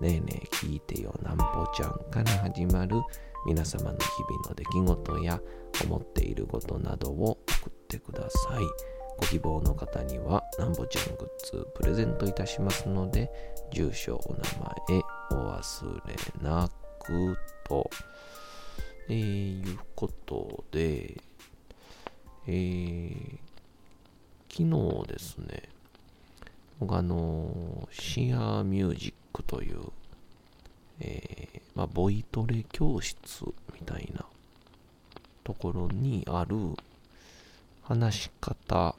ねえねえ聞いてよなんぽちゃんから始まる皆様の日々の出来事や思っていることなどを送ってください。ご希望の方にはなんぽちゃんグッズプレゼントいたしますので、住所、お名前お忘れなくと、えー、いうことで、えー、昨日ですね、僕あの、シアーミュージックという、えー、まあ、ボイトレ教室みたいなところにある話し方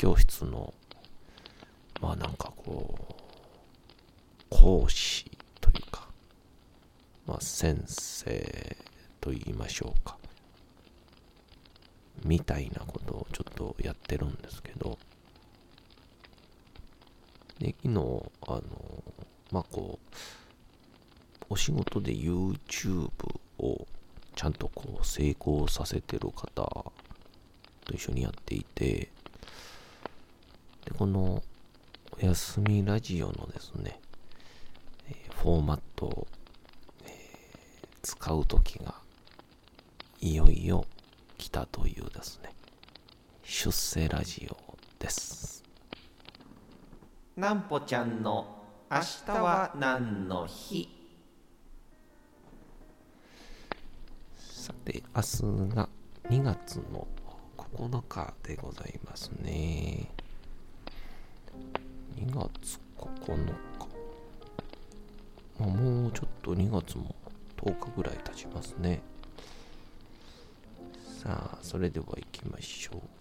教室の、まあなんかこう、講師というか、まあ先生と言いましょうか。みたいなことをちょっとやってるんですけど、で、昨日、あの、まあ、こう、お仕事で YouTube をちゃんとこう成功させてる方と一緒にやっていて、で、このおやすみラジオのですね、えー、フォーマットを、えー、使うときがいよいよ来たというですね、出世ラジオです。なんぽちゃんの明日は何の日？さて、明日が2月の9日でございますね。2月9日。まあ、もうちょっと2月も10日ぐらい経ちますね。さあ、それでは行きましょう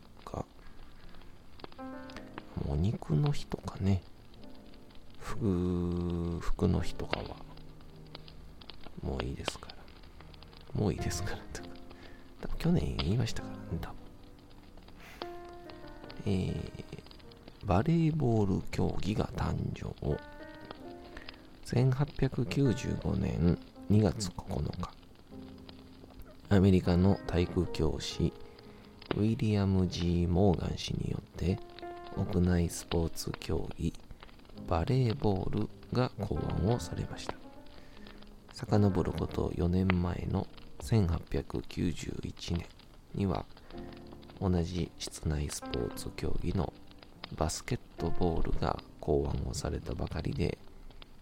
か。もう肉の日とかね、服、服の日とかは、もういいですから。もういいですから。とか多分去年言いましたからね、多分。えー、バレーボール競技が誕生。1895年2月9日。アメリカの体育教師、ウィリアム・ G・ モーガン氏によって、屋内スポーツ競技、バレーボールが考案をされました。遡ること4年前の1891年には、同じ室内スポーツ競技のバスケットボールが考案をされたばかりで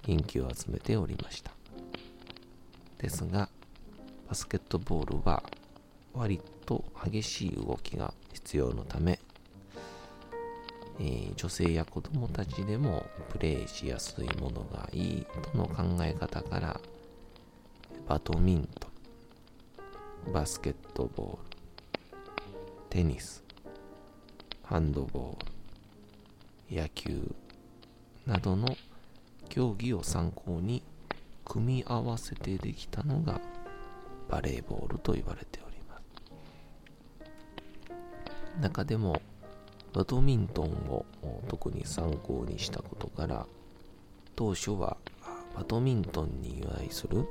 人気を集めておりました。ですが、バスケットボールは割と激しい動きが必要のため、えー、女性や子供たちでもプレイしやすいものがいいとの考え方からバドミントン、バスケットボール、テニス、ハンドボール、野球などの競技を参考に組み合わせてできたのがバレーボールと言われております。中でもバドミントンを特に参考にしたことから当初はバドミントンに由来する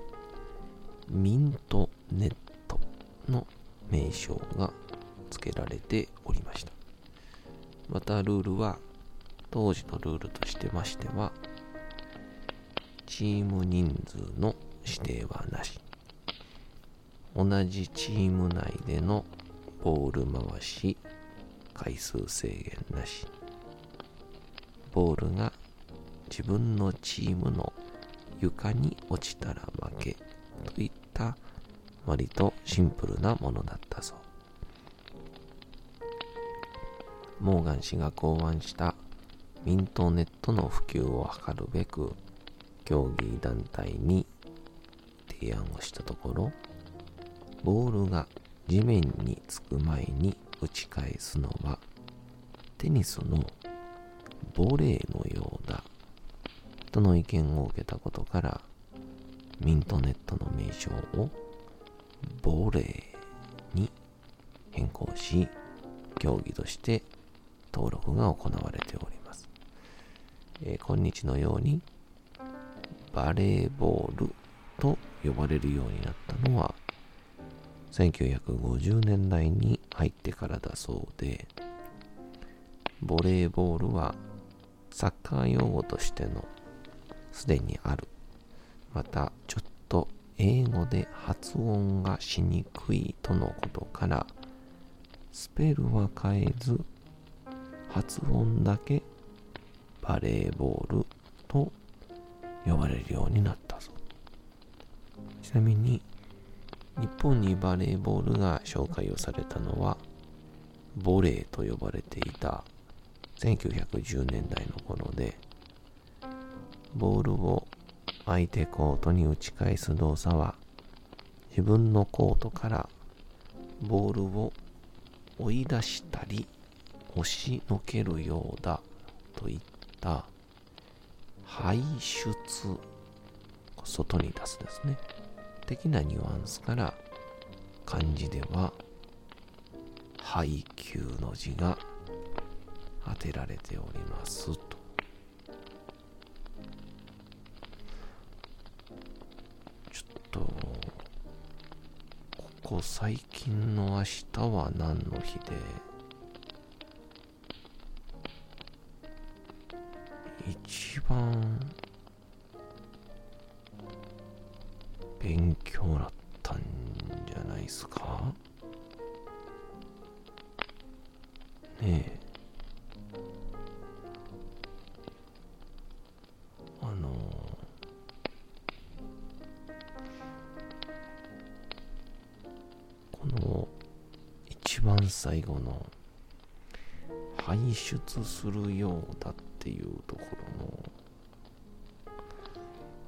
ミントネットの名称が付けられておりました。またルールは当時のルールとしてましてはチーム人数の指定はなし同じチーム内でのボール回し回数制限なしボールが自分のチームの床に落ちたら負けといった割とシンプルなものだったそう。モーガン氏が考案したミントネットの普及を図るべく競技団体に提案をしたところボールが地面につく前に打ち返すのはテニスのボレーのようだ。との意見を受けたことからミントネットの名称をボレーに変更し競技として登録が行われております、えー、今日のようにバレーボールと呼ばれるようになったのは1950年代に入ってからだそうでボレーボールはサッカー用語としてのすでにある。またちょっと英語で発音がしにくいとのことからスペルは変えず発音だけバレーボールと呼ばれるようになったぞ。ちなみに日本にバレーボールが紹介をされたのはボレーと呼ばれていた1910年代の頃でボールを相手コートに打ち返す動作は自分のコートからボールを追い出したり押しのけるようだといった排出外に出すですね。的なニュアンスから漢字では配給の字が当てられておりますと。ちょっとここ最近の明日は何の日で？一番勉強だったんじゃないですか？ねえ。あのこの一番最後の排出するようだっていうところの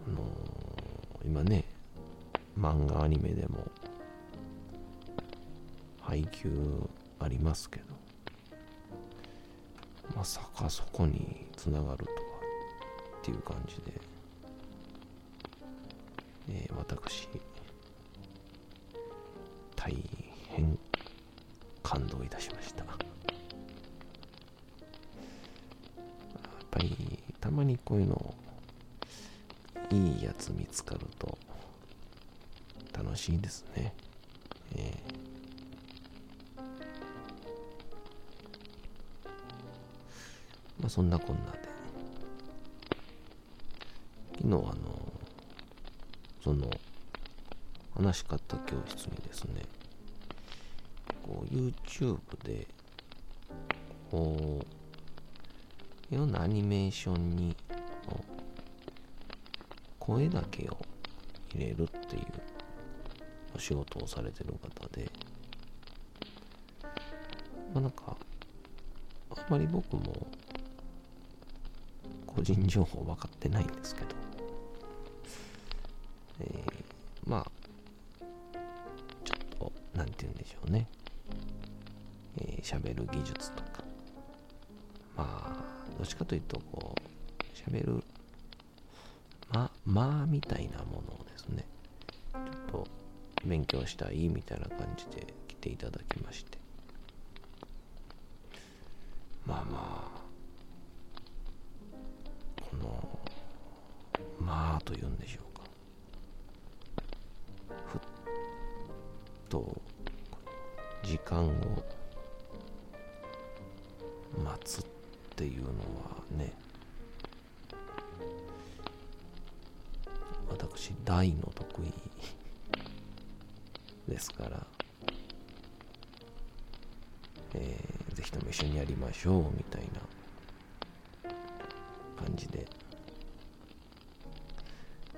あの今ね漫画アニメでも配給ありますけど。まさかそこにつながるとはっていう感じで、えー、私大変感動いたしました。やっぱりたまにこういうのいいやつ見つかると楽しいですね。えー、まあそんなこんなで。昨日あの、その、話し方教室にですね、こう YouTube で、こう、いろんなアニメーションに、声だけを入れるっていうお仕事をされてる方で、まあなんか、あんまり僕も個人情報分かってないんですけど、えー、まあ、ちょっと、なんて言うんでしょうね。えー、喋る技術とか、まあ、どっちかというと、こう、喋る、ま、まあ、みたいなものをですね、勉強したいみたいな感じで来ていただきまして、まあまあ、この、まあというんでしょうか。ふっと、時間を待つっていうのはね、私、大の得意ですから、えー、ぜひとも一緒にやりましょうみたいな感じで、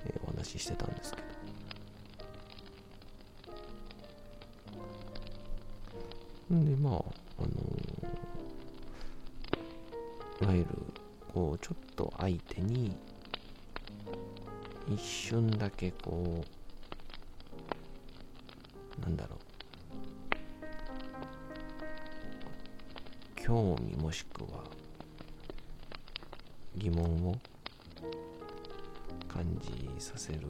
えー、お話ししてたんですけど。ん、でまああのいわゆるこうちょっと相手に一瞬だけこうさせる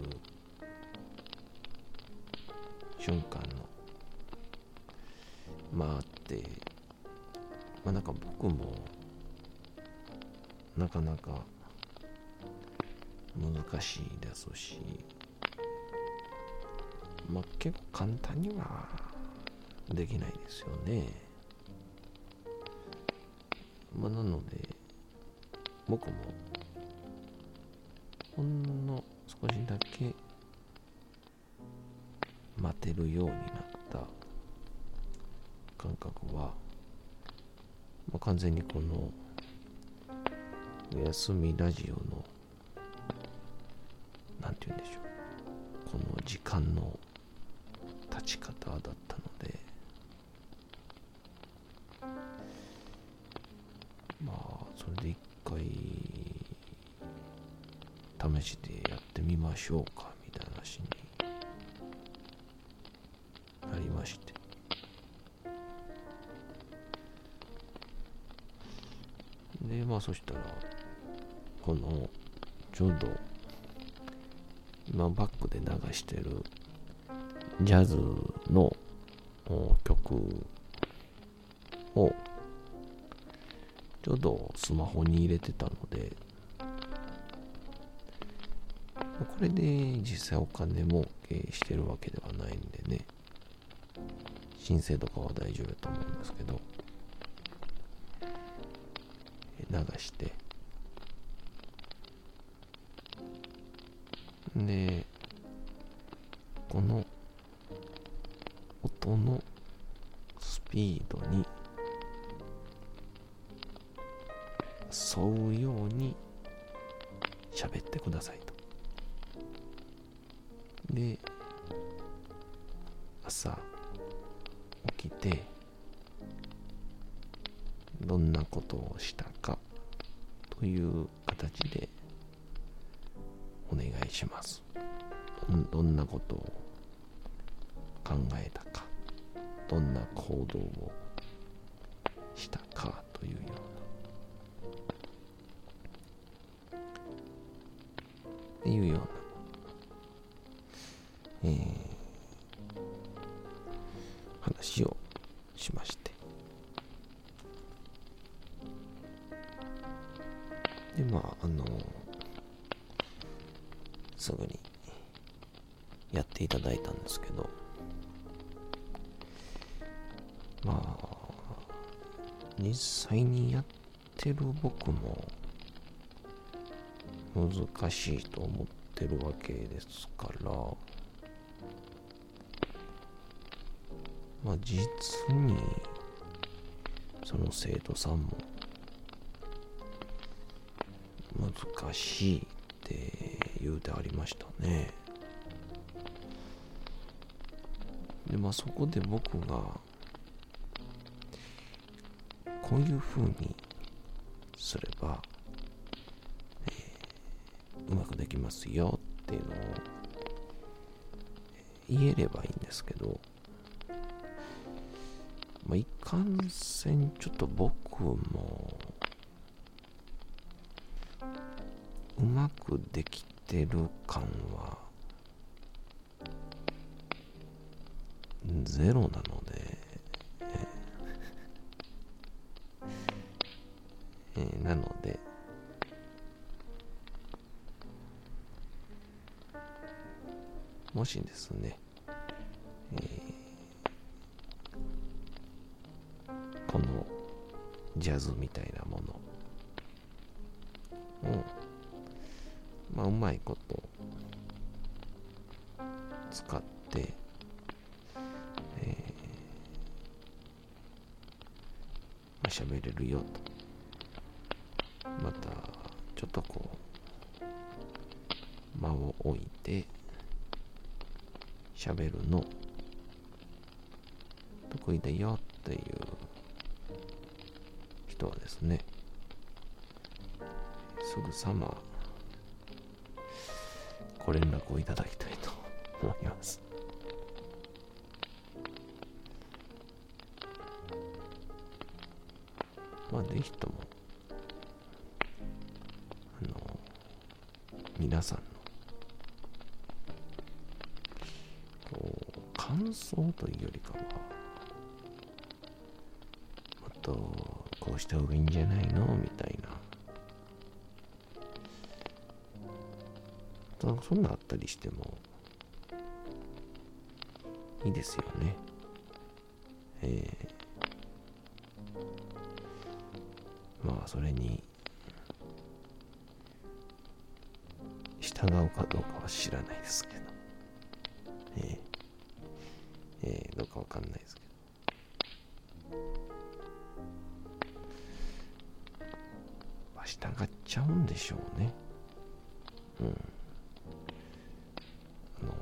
瞬間のまああってまあなんか僕もなかなか難しいですしまあ結構簡単にはできないですよねまあなので僕もほんの少しだけ待てるようになった感覚は、まあ、完全にこのお休みラジオのなんて言うんでしょうこの時間の立ち方だったのでまあそれで一回試してみましょうかみたいな話になりまして。でまあそしたらこのちょうど今バックで流してるジャズの曲をちょうどスマホに入れてたのでこれで実際お金儲けしてるわけではないんでね。申請とかは大丈夫だと思うんですけど。流して。でこのなことを考えたかどんな行動をしたかというようなっていうようなえー、話をしまして。でまああのすぐにやっていただいたんですけどまあ実際にやってる僕も難しいと思ってるわけですからまあ実にその生徒さんも難しいって言うてありましたね。でまあそこで僕がこういう風にすれば、えー、うまくできますよっていうのを言えればいいんですけどまあ、いかんせんちょっと僕もうまくできてる感はゼロなので、えー、なのでもしですね、えー、このジャズみたいなものを、まあ、うまいこと使って、喋れるよと。また、ちょっとこう、間を置いて、喋るの得意だよっていう人はですねすぐさまご連絡をいただきたいと思いますまあぜひともあの皆さんのこう感想というよりかはもっとこうした方がいいんじゃないの？みたいな。そそんなあったりしてもいいですよね。えー、まあそれに従うかどうかは知らないですけど。えー、えー、どうかわかんないですけど。まあ従っちゃうんでしょうね。うん。あの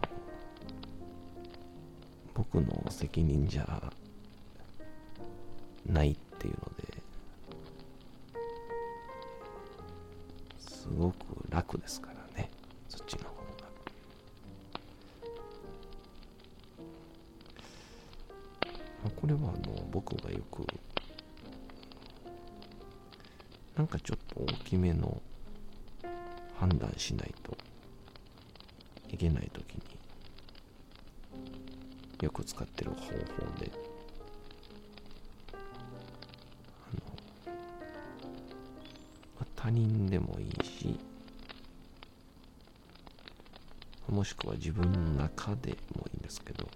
僕の責任じゃないってすごく楽ですからね。そっちの方が。まこれはあの僕がよくなんかちょっと大きめの判断しないといけない時によく使ってる方法で他人でもいいしもしくは自分の中でもいいんですけど。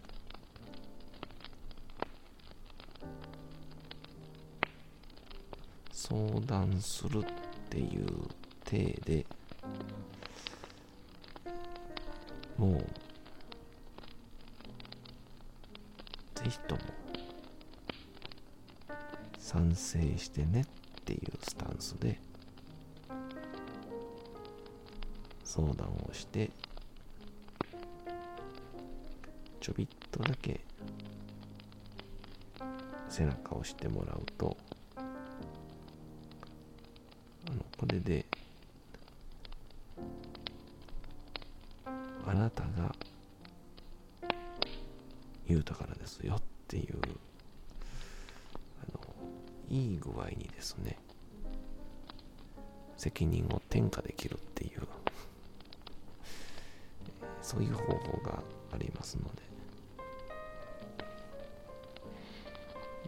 相談するっていう体でもうぜひとも賛成してねっていうスタンスで相談をしてちょびっとだけ背中を押してもらうとあのこれであなたが言うたからですよっていうあのいい具合にですね責任を転嫁できるっていうそういう方法がありますので。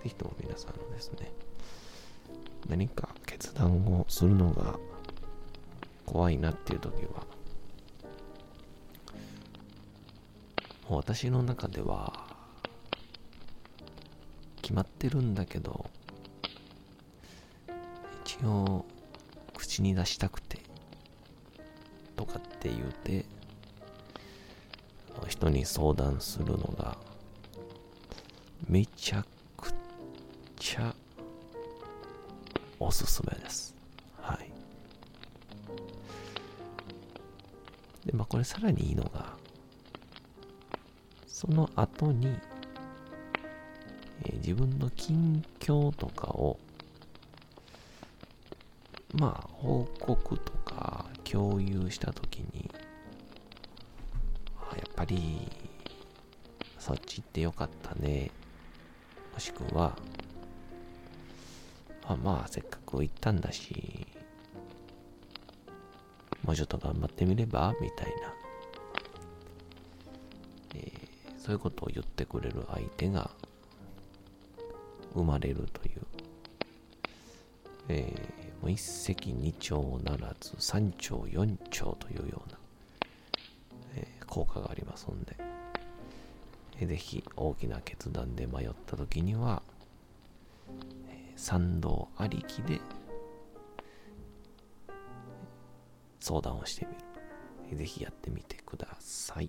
ぜひとも皆さんのですね何か決断をするのが怖いなっていう時はもう私の中では決まってるんだけど一応口に出したくてとかって言うて人に相談するのがめちゃくちゃおすすめです。はい。でまあこれさらにいいのがその後に、えー自分の近況とかをまあ報告とか共有した時にぱりそっち行ってよかったね。もしくはあまあせっかく行ったんだしもうちょっと頑張ってみれば？みたいな、えーそういうことを言ってくれる相手が生まれるという、えーもう一石二鳥ならず三鳥四鳥というような、効果がありますんで、えーぜひ大きな決断で迷った時には、え賛同ありきで相談をしてみる。えーぜひやってみてください。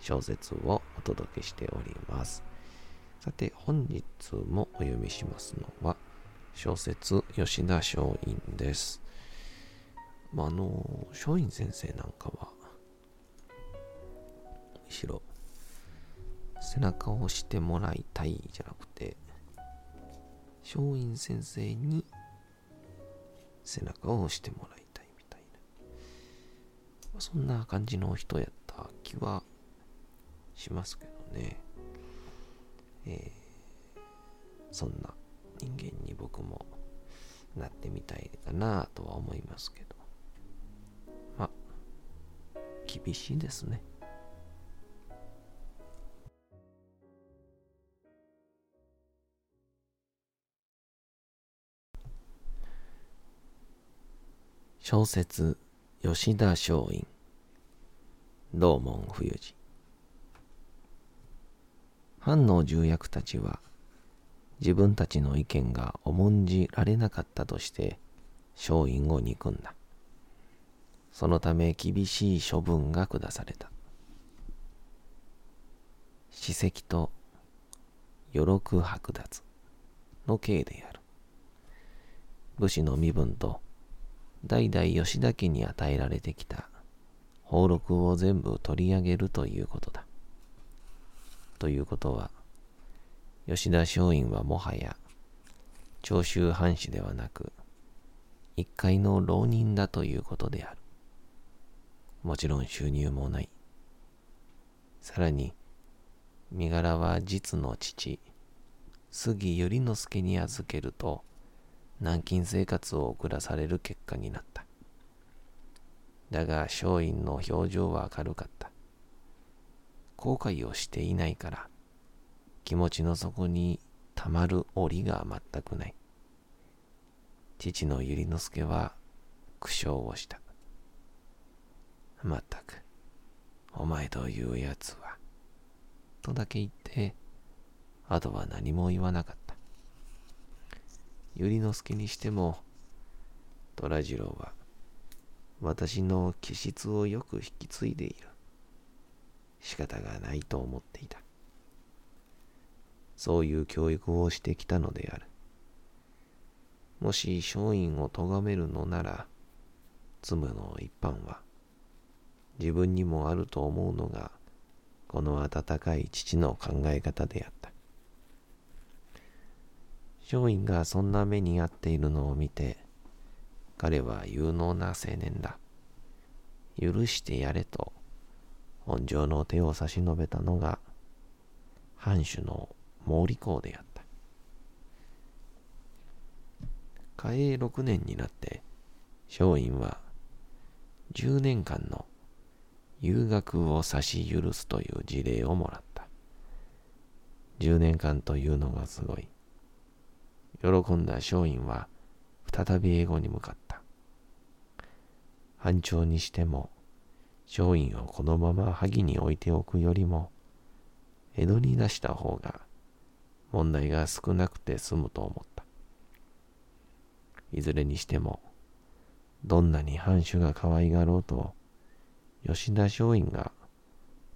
小説をお届けしております。さて、本日もお読みしますのは、小説吉田松陰です。まあ、あの、松陰先生なんかは、むしろ、背中を押してもらいたいじゃなくて、松陰先生に背中を押してもらいたいみたいな。そんな感じの人やった気はしますけどね。えー、そんな人間に僕もなってみたいかなとは思いますけど。まあ、厳しいですね。小説吉田松陰道門冬治藩の重役たちは自分たちの意見が重んじられなかったとして松陰を憎んだ。そのため厳しい処分が下された。史跡と余禄剥奪の刑である。武士の身分と代々吉田家に与えられてきた俸禄を全部取り上げるということだ。ということは、吉田松陰はもはや長州藩士ではなく、一階の浪人だということである。もちろん収入もない。さらに、身柄は実の父、杉頼之助に預けると、軟禁生活を送らされる結果になった。だが松陰の表情は明るかった。後悔をしていないから、気持ちの底にたまる檻が全くない。父の百合之助は苦笑をした。まったく、お前というやつは、とだけ言って、あとは何も言わなかった。百合之助にしても、虎次郎は、私の気質をよく引き継いでいる。仕方がないと思っていた。そういう教育をしてきたのである。もし松陰を咎めるのなら、罪の一般は、自分にもあると思うのが、この温かい父の考え方であった。松陰がそんな目に遭っているのを見て、彼は有能な青年だ。許してやれと、本上の手を差し伸べたのが、藩主の毛利公であった。嘉永6年になって、松陰は、10年間の留学を差し許すという事例をもらった。10年間というのがすごい。喜んだ松陰は再び英語に向かった。班長にしても、松陰をこのまま萩に置いておくよりも、江戸に出した方が問題が少なくて済むと思った。いずれにしても、どんなに藩主が可愛がろうと、吉田松陰が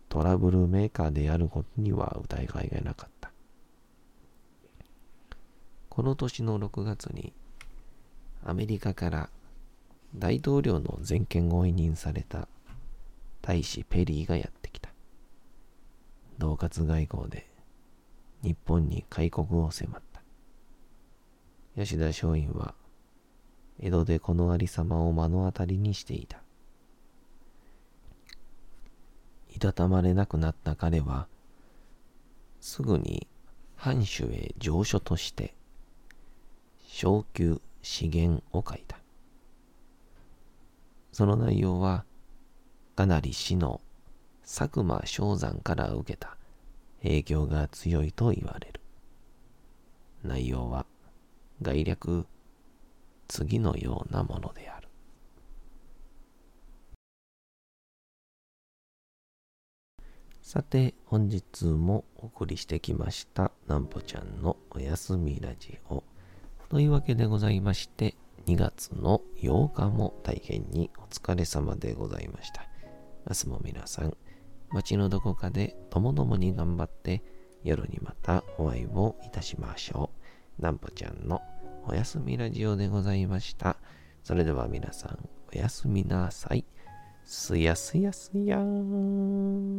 トラブルメーカーであることには疑いがなかった。この年の6月にアメリカから大統領の全権を委任された大使ペリーがやってきた。同活外交で日本に開国を迫った。吉田松陰は江戸でこのありさまを目の当たりにしていた。いたたまれなくなった彼はすぐに藩主へ上書として昇級資源を書いた。その内容は、かなり死の佐久間昌山から受けた影響が強いと言われる。内容は概略次のようなものである。さて、本日もお送りしてきましたなんぽちゃんのおやすみラジオ。というわけでございまして、2月の8日も大変にお疲れ様でございました。明日も皆さん、街のどこかでともどもに頑張って夜にまたお会いをいたしましょう。なんぽちゃんのおやすみラジオでございました。それでは皆さん、おやすみなさい。すやすやすやーん。